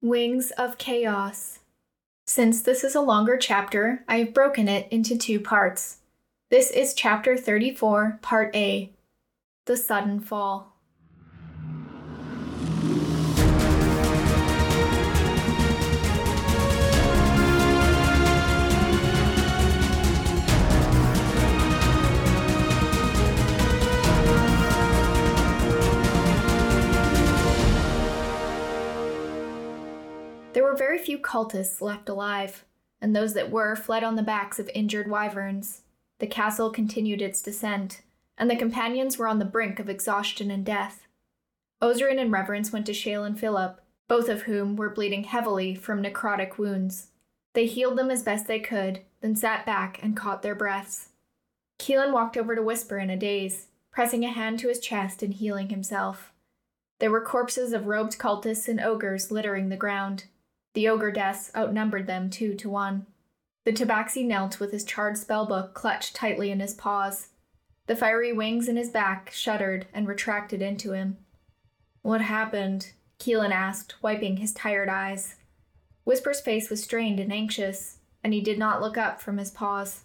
Wings of Chaos. Since this is a longer chapter, I have broken it into two parts. This is chapter 34, part A The Sudden Fall. Were very few cultists left alive, and those that were fled on the backs of injured wyverns. The castle continued its descent, and the companions were on the brink of exhaustion and death. Oszaren and Reverence went to Shale and Philip, both of whom were bleeding heavily from necrotic wounds. They healed them as best they could, then sat back and caught their breaths. Keelan walked over to Whisper in a daze, pressing a hand to his chest and healing himself. There were corpses of robed cultists and ogres littering the ground. The ogre deaths outnumbered them two to one. The tabaxi knelt with his charred spellbook clutched tightly in his paws. The fiery wings in his back shuddered and retracted into him. What happened? Keelan asked, wiping his tired eyes. Whisper's face was strained and anxious, and he did not look up from his paws.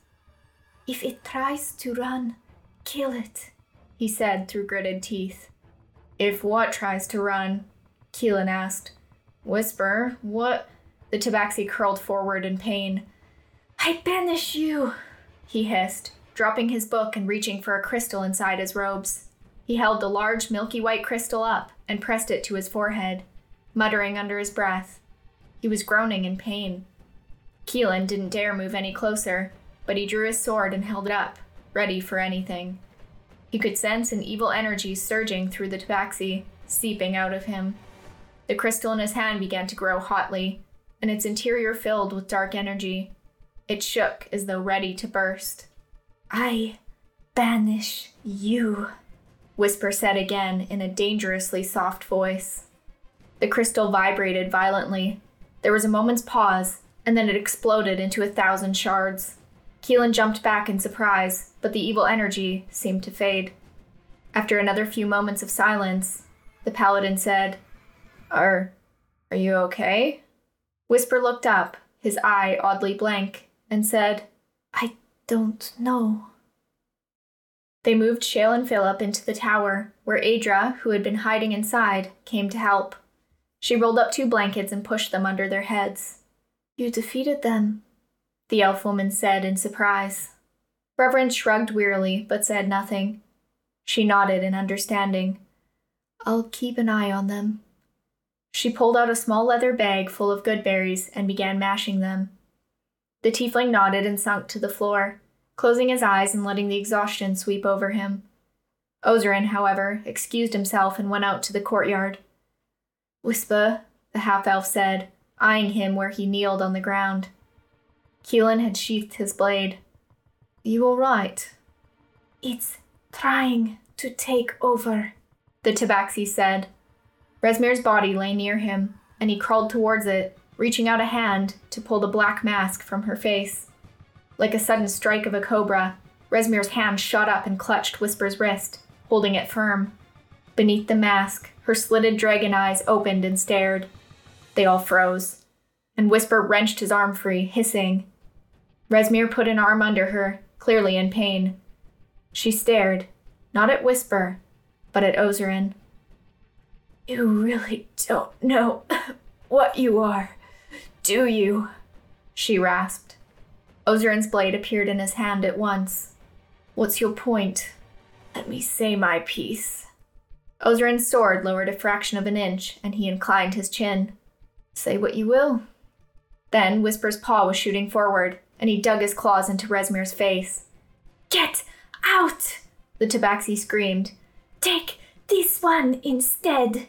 If it tries to run, kill it, he said through gritted teeth. If what tries to run? Keelan asked. Whisper, what? The tabaxi curled forward in pain. I banish you, he hissed, dropping his book and reaching for a crystal inside his robes. He held the large milky white crystal up and pressed it to his forehead, muttering under his breath. He was groaning in pain. Keelan didn't dare move any closer, but he drew his sword and held it up, ready for anything. He could sense an evil energy surging through the tabaxi, seeping out of him. The crystal in his hand began to grow hotly, and its interior filled with dark energy. It shook as though ready to burst. I banish you, Whisper said again in a dangerously soft voice. The crystal vibrated violently. There was a moment's pause, and then it exploded into a thousand shards. Keelan jumped back in surprise, but the evil energy seemed to fade. After another few moments of silence, the paladin said, are. are you okay? Whisper looked up, his eye oddly blank, and said, I don't know. They moved Shale and Philip into the tower, where Adra, who had been hiding inside, came to help. She rolled up two blankets and pushed them under their heads. You defeated them, the elf woman said in surprise. Reverence shrugged wearily, but said nothing. She nodded in understanding. I'll keep an eye on them, she pulled out a small leather bag full of good berries and began mashing them. The tiefling nodded and sunk to the floor, closing his eyes and letting the exhaustion sweep over him. Oszaren, however, excused himself and went out to the courtyard. Whisper, the half elf said, eyeing him where he kneeled on the ground. Keelan had sheathed his blade. You all right? It's trying to take over, the tabaxi said, Rezmir's body lay near him, and he crawled towards it, reaching out a hand to pull the black mask from her face. Like a sudden strike of a cobra, Rezmir's hand shot up and clutched Whisper's wrist, holding it firm. Beneath the mask, her slitted dragon eyes opened and stared. They all froze, and Whisper wrenched his arm free, hissing. Rezmir put an arm under her, clearly in pain. She stared, not at Whisper, but at Oszaren. You really don't know what you are, do you? She rasped. Oszaren's blade appeared in his hand at once. What's your point? Let me say my piece. Oszaren's sword lowered a fraction of an inch, and he inclined his chin. Say what you will. Then Whisper's paw was shooting forward, and he dug his claws into Rezmir's face. Get out! The tabaxi screamed. Take this one instead.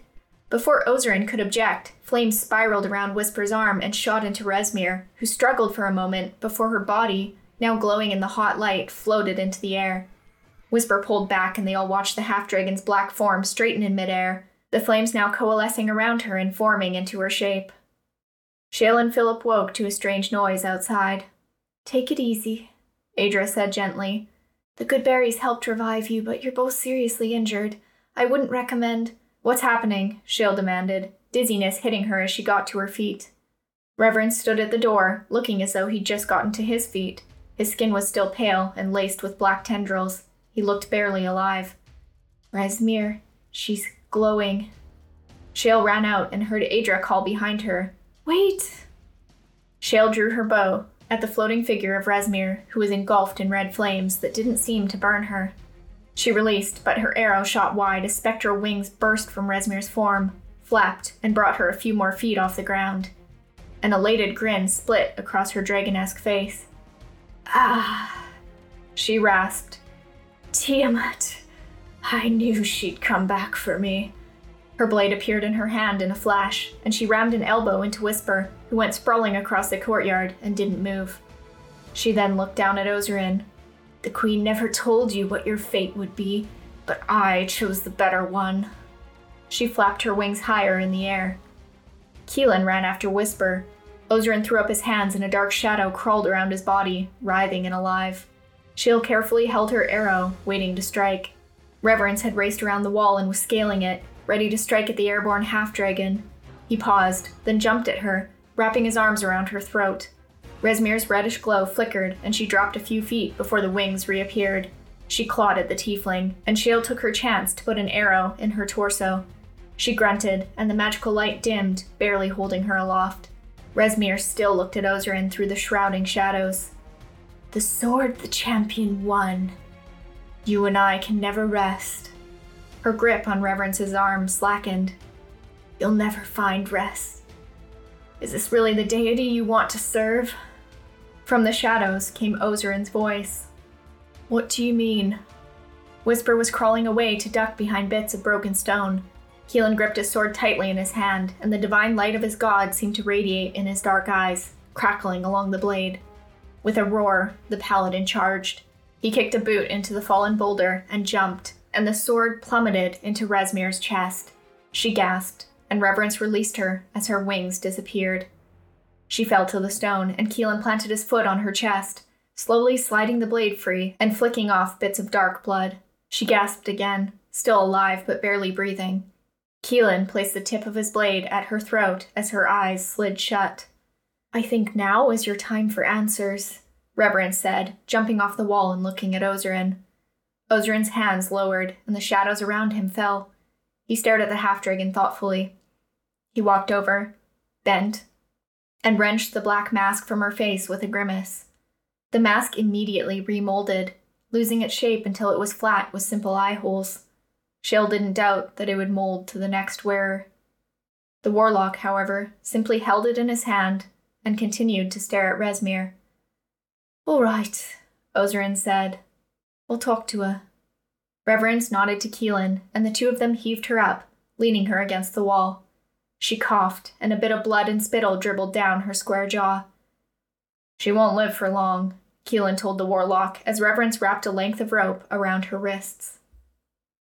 Before Oszaren could object, flames spiraled around Whisper's arm and shot into Rezmir, who struggled for a moment before her body, now glowing in the hot light, floated into the air. Whisper pulled back and they all watched the half dragon's black form straighten in midair, the flames now coalescing around her and forming into her shape. Shale and Philip woke to a strange noise outside. Take it easy, Adra said gently. The good berries helped revive you, but you're both seriously injured. I wouldn't recommend. What's happening? Shale demanded, dizziness hitting her as she got to her feet. Reverence stood at the door, looking as though he'd just gotten to his feet. His skin was still pale and laced with black tendrils. He looked barely alive. Rezmir, she's glowing. Shale ran out and heard Adra call behind her. Wait! Shale drew her bow at the floating figure of Rezmir, who was engulfed in red flames that didn't seem to burn her. She released, but her arrow shot wide as spectral wings burst from Rezmir's form, flapped, and brought her a few more feet off the ground. An elated grin split across her dragonesque face. Ah, she rasped. Tiamat, I knew she'd come back for me. Her blade appeared in her hand in a flash, and she rammed an elbow into Whisper, who went sprawling across the courtyard and didn't move. She then looked down at Oszaren. The Queen never told you what your fate would be, but I chose the better one. She flapped her wings higher in the air. Keelan ran after Whisper, Oszaren threw up his hands and a dark shadow crawled around his body, writhing and alive. Shale carefully held her arrow, waiting to strike. Reverence had raced around the wall and was scaling it, ready to strike at the airborne half dragon. He paused, then jumped at her, wrapping his arms around her throat. Rezmir's reddish glow flickered, and she dropped a few feet before the wings reappeared. She clawed at the tiefling, and Shale took her chance to put an arrow in her torso. She grunted, and the magical light dimmed, barely holding her aloft. Rezmir still looked at Oszaren through the shrouding shadows. The sword the champion won. You and I can never rest. Her grip on Reverence's arm slackened. You'll never find rest. Is this really the deity you want to serve? From the shadows came Oszaren's voice. What do you mean? Whisper was crawling away to duck behind bits of broken stone. Keelan gripped his sword tightly in his hand, and the divine light of his god seemed to radiate in his dark eyes, crackling along the blade. With a roar, the paladin charged. He kicked a boot into the fallen boulder and jumped, and the sword plummeted into Rezmir's chest. She gasped, and Reverence released her as her wings disappeared. She fell to the stone, and Keelan planted his foot on her chest, slowly sliding the blade free and flicking off bits of dark blood. She gasped again, still alive but barely breathing. Keelan placed the tip of his blade at her throat as her eyes slid shut. I think now is your time for answers, Reverence said, jumping off the wall and looking at Oszaren. Oszaren's hands lowered, and the shadows around him fell. He stared at the half dragon thoughtfully. He walked over, bent, and wrenched the black mask from her face with a grimace. The mask immediately remolded, losing its shape until it was flat with simple eye holes. Shale didn't doubt that it would mold to the next wearer. The warlock, however, simply held it in his hand and continued to stare at Resmir. All right, Oszaren said. We'll talk to her. Reverence nodded to Keelan, and the two of them heaved her up, leaning her against the wall. She coughed, and a bit of blood and spittle dribbled down her square jaw. She won't live for long, Keelan told the warlock as Reverence wrapped a length of rope around her wrists.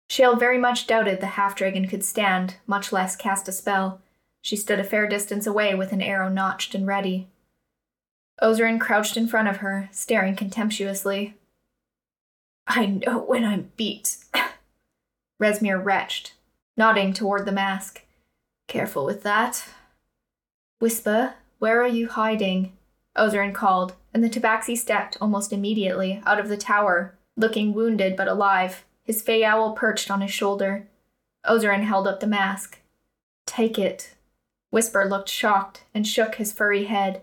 Shale very much doubted the half dragon could stand, much less cast a spell. She stood a fair distance away with an arrow notched and ready. Oszaren crouched in front of her, staring contemptuously. I know when I'm beat. Rezmir retched, nodding toward the mask. Careful with that. Whisper, where are you hiding? Oszaren called, and the tabaxi stepped almost immediately out of the tower, looking wounded but alive his fey owl perched on his shoulder. Oszaren held up the mask. Take it. Whisper looked shocked and shook his furry head.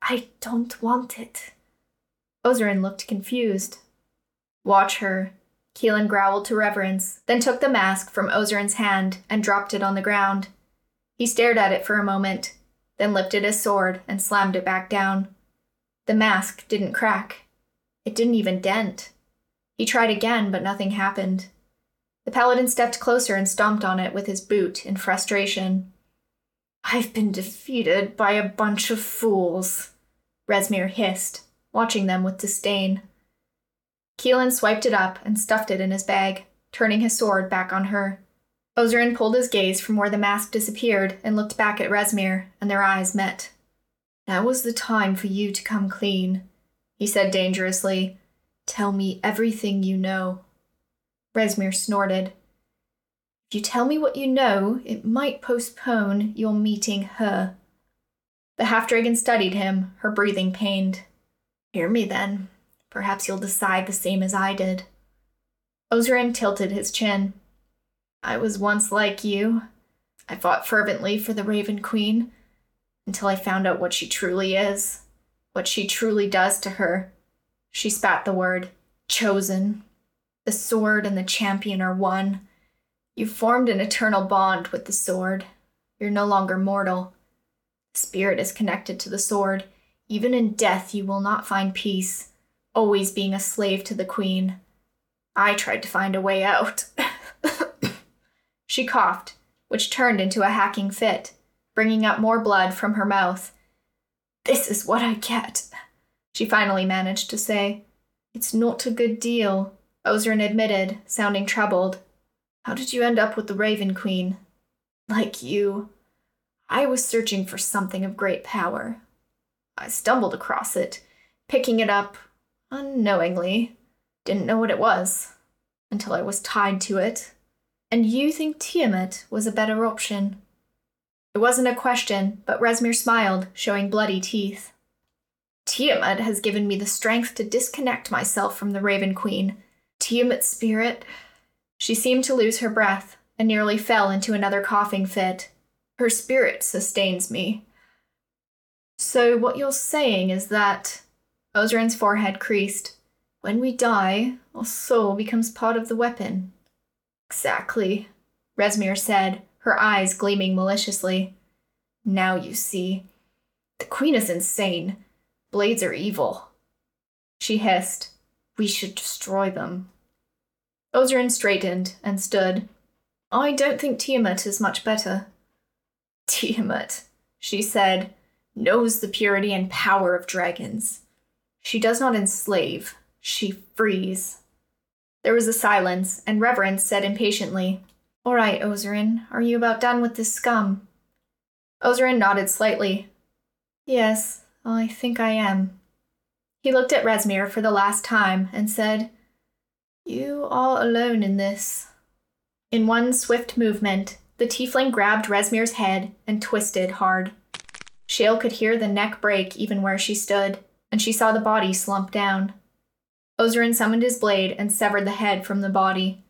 I don't want it. Oszaren looked confused. Watch her. Keelan growled to Reverence, then took the mask from Oszaren's hand and dropped it on the ground. He stared at it for a moment, then lifted his sword and slammed it back down. The mask didn't crack. It didn't even dent. He tried again, but nothing happened. The paladin stepped closer and stomped on it with his boot in frustration. I've been defeated by a bunch of fools, Rezmir hissed, watching them with disdain. Keelan swiped it up and stuffed it in his bag, turning his sword back on her. Oszaren pulled his gaze from where the mask disappeared and looked back at Rezmir, and their eyes met. Now was the time for you to come clean, he said dangerously, Tell me everything you know. Rezmir snorted. If you tell me what you know, it might postpone your meeting her. The half dragon studied him, her breathing pained. Hear me then. Perhaps you'll decide the same as I did. Oszaren tilted his chin. I was once like you. I fought fervently for the Raven Queen until I found out what she truly is, what she truly does to her. She spat the word, chosen. The sword and the champion are one. You've formed an eternal bond with the sword. You're no longer mortal. Spirit is connected to the sword. Even in death, you will not find peace, always being a slave to the queen. I tried to find a way out. She coughed, which turned into a hacking fit, bringing up more blood from her mouth. This is what I get, she finally managed to say. It's not a good deal, Oszaren admitted, sounding troubled. How did you end up with the Raven Queen? Like you. I was searching for something of great power. I stumbled across it, picking it up unknowingly. Didn't know what it was until I was tied to it. And you think Tiamat was a better option? It wasn't a question, but Rezmir smiled, showing bloody teeth. Tiamat has given me the strength to disconnect myself from the Raven Queen. Tiamat's spirit. She seemed to lose her breath and nearly fell into another coughing fit. Her spirit sustains me. So, what you're saying is that. Oszaren's forehead creased. When we die, our soul becomes part of the weapon. Exactly, Rezmir said, her eyes gleaming maliciously. Now you see. The Queen is insane. Blades are evil. She hissed. We should destroy them. Oszaren straightened and stood. I don't think Tiamat is much better. Tiamat, she said, knows the purity and power of dragons. She does not enslave, she frees. There was a silence, and Reverence said impatiently, All right, Oszaren, are you about done with this scum? Oszaren nodded slightly. Yes, I think I am. He looked at Rezmir for the last time and said, You are alone in this. In one swift movement, the tiefling grabbed Rezmir's head and twisted hard. Shale could hear the neck break even where she stood, and she saw the body slump down. Oszaren summoned his blade and severed the head from the body.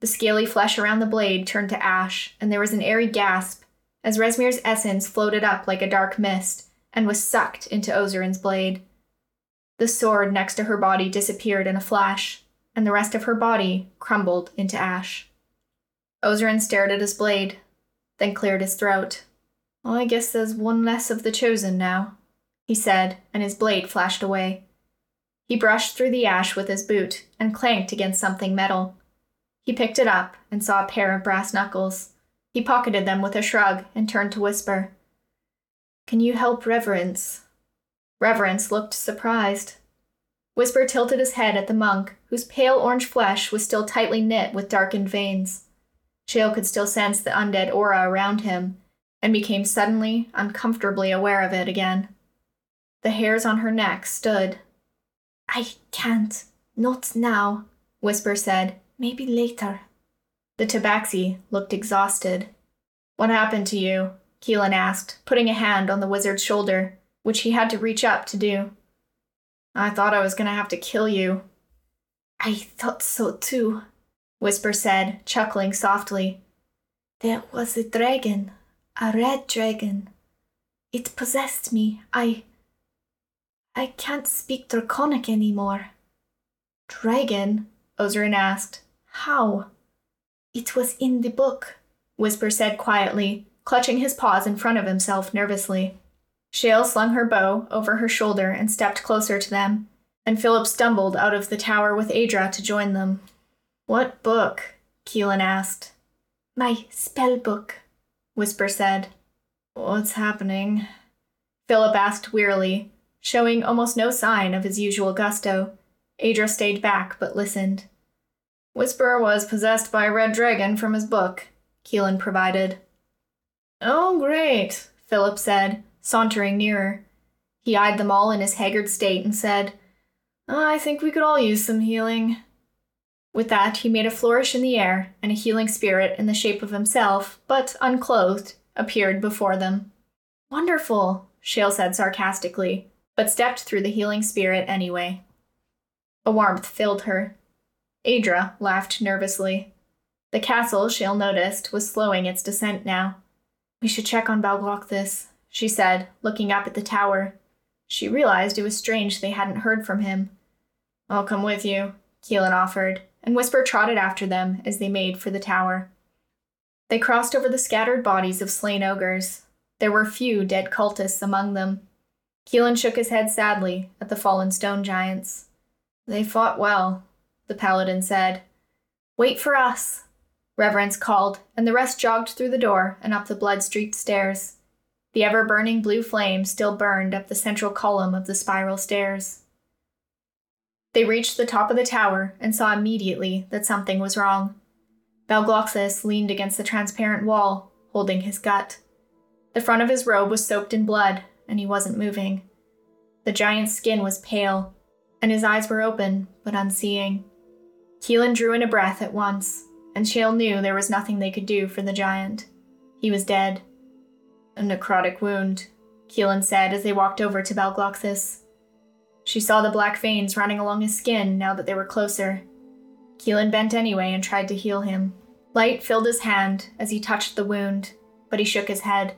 The scaly flesh around the blade turned to ash, and there was an airy gasp as Rezmir's essence floated up like a dark mist and was sucked into Oszaren's blade. The sword next to her body disappeared in a flash, and the rest of her body crumbled into ash. Oszaren stared at his blade, then cleared his throat. Well, I guess there's one less of the chosen now, he said, and his blade flashed away. He brushed through the ash with his boot and clanked against something metal. He picked it up and saw a pair of brass knuckles. He pocketed them with a shrug and turned to whisper, Can you help Reverence? Reverence looked surprised. Whisper tilted his head at the monk, whose pale orange flesh was still tightly knit with darkened veins. Shale could still sense the undead aura around him, and became suddenly, uncomfortably aware of it again. The hairs on her neck stood. I can't. Not now, Whisper said. Maybe later. The tabaxi looked exhausted. What happened to you? Keelan asked, putting a hand on the wizard's shoulder, which he had to reach up to do. I thought I was going to have to kill you. I thought so too, Whisper said, chuckling softly. There was a dragon, a red dragon. It possessed me. I. I can't speak Draconic anymore. Dragon? Oszaren asked. How? It was in the book, Whisper said quietly, clutching his paws in front of himself nervously. Shale slung her bow over her shoulder and stepped closer to them, and Philip stumbled out of the tower with Adra to join them. What book? Keelan asked. My spell book, Whisper said. What's happening? Philip asked wearily, showing almost no sign of his usual gusto. Adra stayed back but listened. Whisperer was possessed by a red dragon from his book, Keelan provided. Oh, great, Philip said, sauntering nearer. He eyed them all in his haggard state and said, I think we could all use some healing. With that, he made a flourish in the air, and a healing spirit in the shape of himself, but unclothed, appeared before them. Wonderful, Shale said sarcastically, but stepped through the healing spirit anyway. A warmth filled her. Adra laughed nervously. The castle, Shale noticed, was slowing its descent now. We should check on Balglocthis, she said, looking up at the tower. She realized it was strange they hadn't heard from him. I'll come with you, Keelan offered, and Whisper trotted after them as they made for the tower. They crossed over the scattered bodies of slain ogres. There were few dead cultists among them. Keelan shook his head sadly at the fallen stone giants. They fought well, the paladin said. Wait for us, Reverence called, and the rest jogged through the door and up the blood streaked stairs. The ever burning blue flame still burned up the central column of the spiral stairs. They reached the top of the tower and saw immediately that something was wrong. Balglocthis leaned against the transparent wall, holding his gut. The front of his robe was soaked in blood, and he wasn't moving. The giant's skin was pale, and his eyes were open, but unseeing. Keelan drew in a breath at once, and Shale knew there was nothing they could do for the giant. He was dead. A necrotic wound, Keelan said as they walked over to Balglocthis. She saw the black veins running along his skin now that they were closer. Keelan bent anyway and tried to heal him. Light filled his hand as he touched the wound, but he shook his head.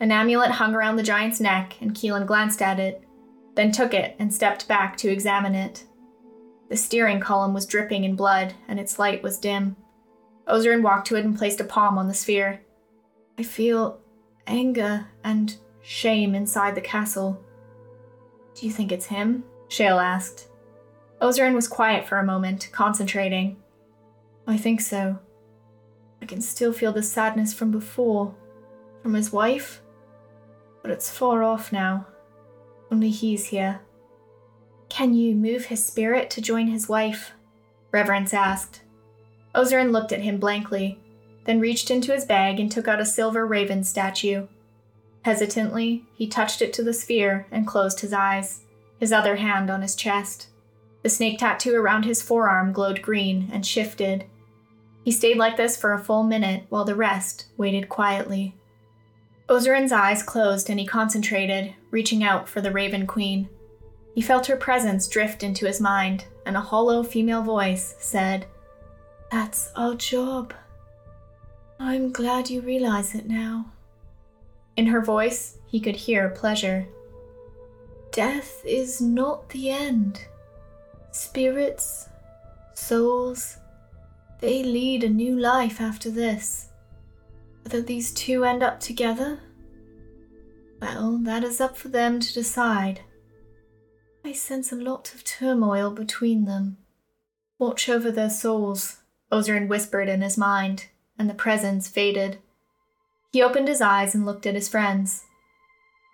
An amulet hung around the giant's neck, and Keelan glanced at it, then took it and stepped back to examine it. The steering column was dripping in blood, and its light was dim. Oszaren walked to it and placed a palm on the sphere. I feel anger and shame inside the castle. Do you think it's him? Shale asked. Oszaren was quiet for a moment, concentrating. I think so. I can still feel the sadness from before, from his wife, but it's far off now. Only he's here. Can you move his spirit to join his wife? Reverence asked. Oszaren looked at him blankly, then reached into his bag and took out a silver raven statue. Hesitantly, he touched it to the sphere and closed his eyes, his other hand on his chest. The snake tattoo around his forearm glowed green and shifted. He stayed like this for a full minute while the rest waited quietly. Oszaren's eyes closed and he concentrated, reaching out for the Raven Queen. He felt her presence drift into his mind, and a hollow female voice said, That's our job. I'm glad you realize it now. In her voice, he could hear pleasure. Death is not the end. Spirits, souls, they lead a new life after this. Whether these two end up together? Well, that is up for them to decide. I sense a lot of turmoil between them. Watch over their souls, Oszaren whispered in his mind, and the presence faded. He opened his eyes and looked at his friends.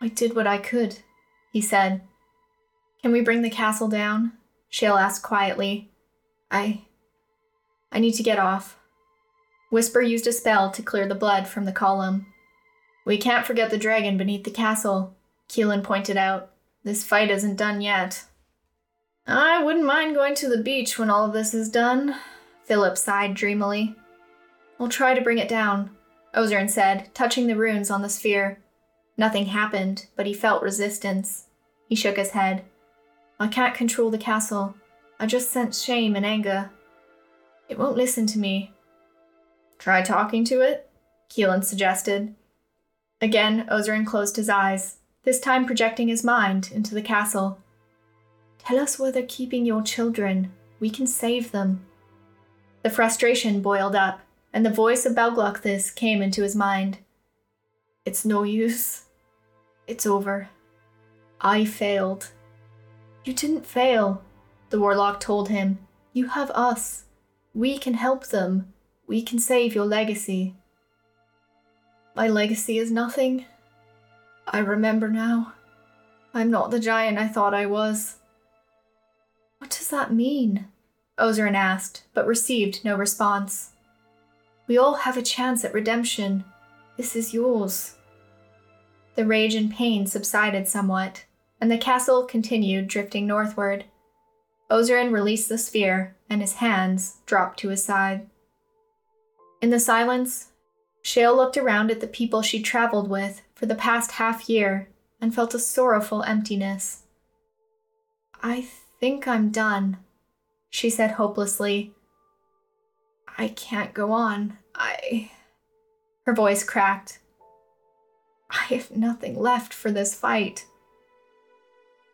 I did what I could, he said. Can we bring the castle down? Shale asked quietly. I. I need to get off. Whisper used a spell to clear the blood from the column. We can't forget the dragon beneath the castle, Keelan pointed out. This fight isn't done yet. I wouldn't mind going to the beach when all of this is done, Philip sighed dreamily. I'll try to bring it down. Oszaren said, touching the runes on the sphere. Nothing happened, but he felt resistance. He shook his head. I can't control the castle. I just sense shame and anger. It won't listen to me. Try talking to it? Keelan suggested. Again, Oszaren closed his eyes, this time projecting his mind into the castle. Tell us where they're keeping your children. We can save them. The frustration boiled up and the voice of Balglocthis came into his mind. It's no use. It's over. I failed. You didn't fail, the warlock told him. You have us. We can help them. We can save your legacy. My legacy is nothing. I remember now. I'm not the giant I thought I was. What does that mean? Oszaren asked, but received no response. We all have a chance at redemption. This is yours. The rage and pain subsided somewhat, and the castle continued drifting northward. Oszaren released the sphere, and his hands dropped to his side. In the silence, Shale looked around at the people she'd traveled with for the past half year and felt a sorrowful emptiness. I think I'm done, she said hopelessly. I can't go on. I. Her voice cracked. I have nothing left for this fight.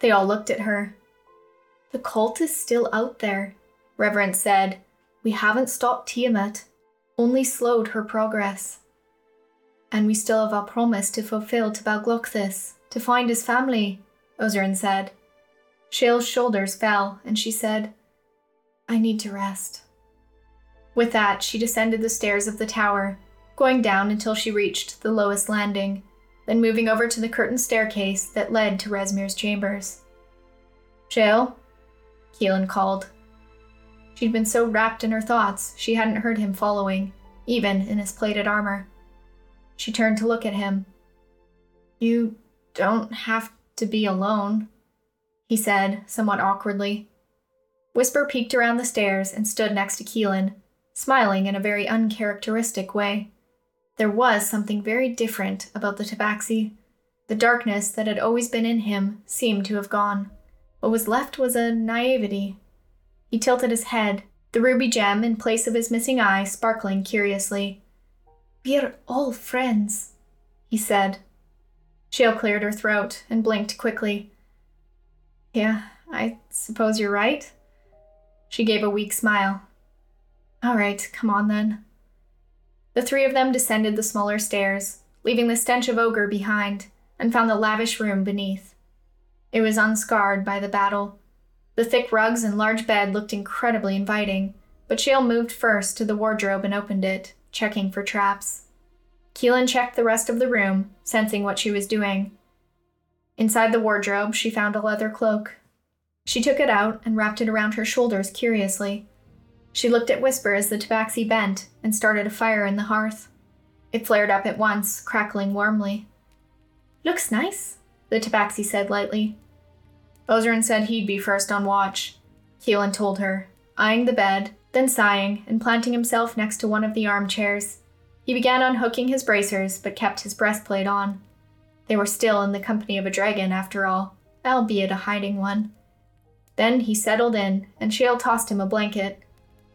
They all looked at her. The cult is still out there, Reverence said. We haven't stopped Tiamat, only slowed her progress. And we still have our promise to fulfill to Balgluchthis, to find his family, Oszaren said. Shale's shoulders fell, and she said, I need to rest. With that, she descended the stairs of the tower, going down until she reached the lowest landing, then moving over to the curtained staircase that led to Rezmir's chambers. Shale? Keelan called. She'd been so wrapped in her thoughts, she hadn't heard him following, even in his plated armor. She turned to look at him. You don't have to be alone, he said, somewhat awkwardly. Whisper peeked around the stairs and stood next to Keelan, smiling in a very uncharacteristic way. There was something very different about the tabaxi. The darkness that had always been in him seemed to have gone. What was left was a naivety. He tilted his head, the ruby gem in place of his missing eye sparkling curiously. We're all friends, he said. Shale cleared her throat and blinked quickly. Yeah, I suppose you're right. She gave a weak smile. All right, come on then. The three of them descended the smaller stairs, leaving the stench of ogre behind, and found the lavish room beneath. It was unscarred by the battle. The thick rugs and large bed looked incredibly inviting, but Shale moved first to the wardrobe and opened it, checking for traps. Keelan checked the rest of the room, sensing what she was doing. Inside the wardrobe, she found a leather cloak. She took it out and wrapped it around her shoulders curiously. She looked at Whisper as the tabaxi bent and started a fire in the hearth. It flared up at once, crackling warmly. Looks nice, the tabaxi said lightly. Oszaren said he'd be first on watch, Keelan told her, eyeing the bed, then sighing and planting himself next to one of the armchairs. He began unhooking his bracers, but kept his breastplate on. They were still in the company of a dragon, after all, albeit a hiding one. Then he settled in, and Shale tossed him a blanket.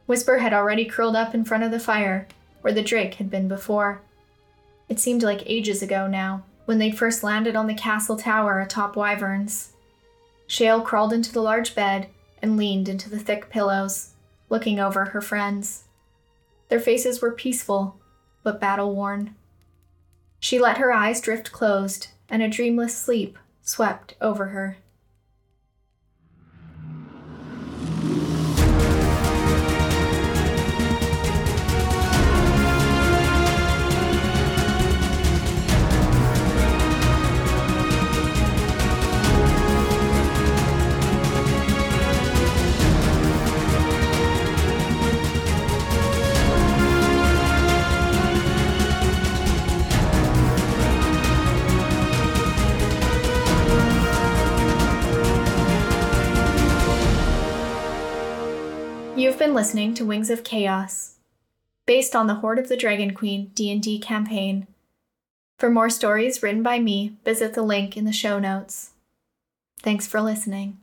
Whisper had already curled up in front of the fire, where the drake had been before. It seemed like ages ago now, when they'd first landed on the castle tower atop Wyverns. Shale crawled into the large bed and leaned into the thick pillows, looking over her friends. Their faces were peaceful, but battle worn. She let her eyes drift closed, and a dreamless sleep swept over her. Listening to Wings of Chaos, based on the Hoard of the Dragon Queen D&D campaign. For more stories written by me, visit the link in the show notes. Thanks for listening.